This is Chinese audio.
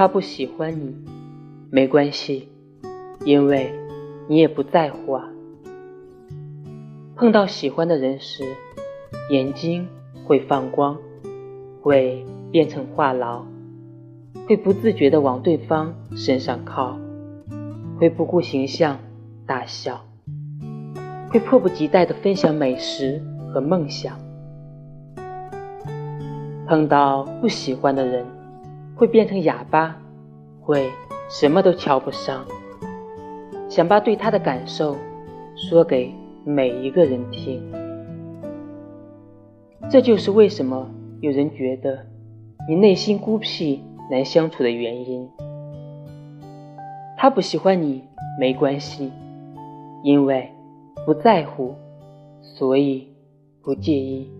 他不喜欢你，没关系，因为你也不在乎啊。碰到喜欢的人时，眼睛会放光，会变成话痨，会不自觉地往对方身上靠，会不顾形象大笑，会迫不及待地分享美食和梦想。碰到不喜欢的人，会变成哑巴，会什么都瞧不上，想把对他的感受说给。每一个人听，这就是为什么有人觉得你内心孤僻难相处的原因。他不喜欢你没关系，因为不在乎，所以不介意。